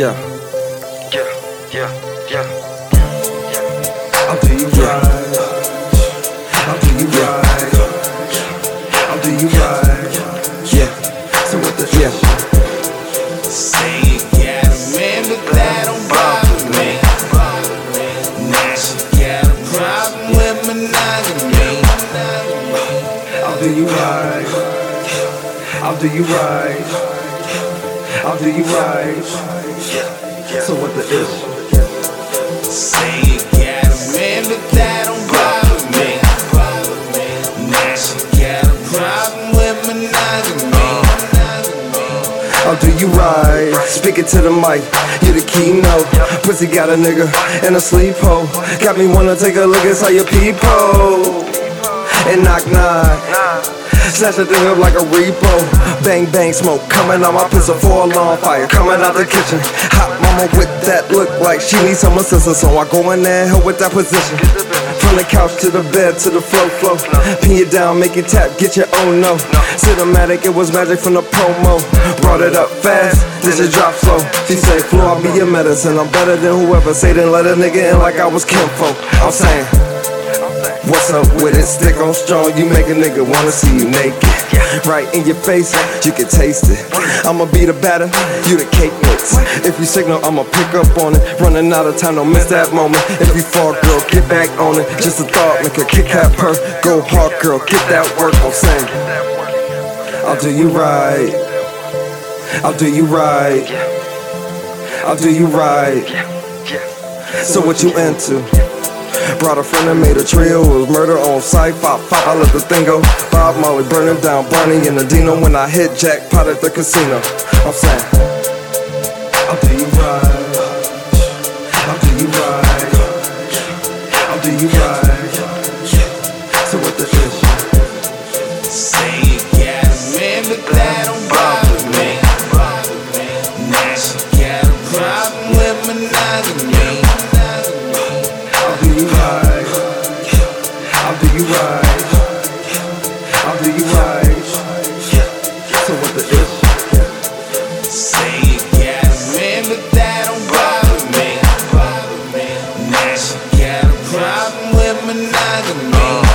Yeah. Yeah, yeah, yeah. I'll do you right. I'll do you right. I'll do you right. Yeah. So what the Yeah. Say you got a man, but that don't bother me. Now she got a problem with monogamy. I'll do you right. I'll do you right. I'll do you right. So what the issue? Say you got a man, but that don't bother me. Now she got a problem with monogamy. I'll do you right. Speaking to the mic, you the keynote. Pussy got a nigga in a sleep hole. Got me wanna take a look inside your peephole. And knock knock. Snatch the up like a repo. Bang bang smoke coming out my pistol for a long fire. Coming out the kitchen. Hot mama with that look like she needs some assistance. So I go in there help with that position. From the couch to the bed to the flow flow. Pin you down, make you tap, get your own no. Cinematic, it was magic from the promo. Brought it up fast, this is drop slow. She say, Flo, I'll be your medicine. I'm better than whoever say then let a nigga in like I was kinfolk. I'm saying. What's up with it? Stick on strong, you make a nigga wanna see you naked. Right in your face, you can taste it. I'ma be the batter, you the cake mix. If you signal, I'ma pick up on it. Running out of time, don't miss that moment. If you fall, girl, get back on it. Just a thought, make a kick that purr. Go hard, girl, get that work. I'm saying, I'll do you right. I'll do you right. I'll do you right. So what you into? Brought a friend and made a trio. It was murder on sight. Pop, pop, I let the thing go. Bob Molly burning down Bonnie and Adino when I hit jackpot at the casino. I'm saying, I'll do you right. I'll do you right. I'll do you right. driving me.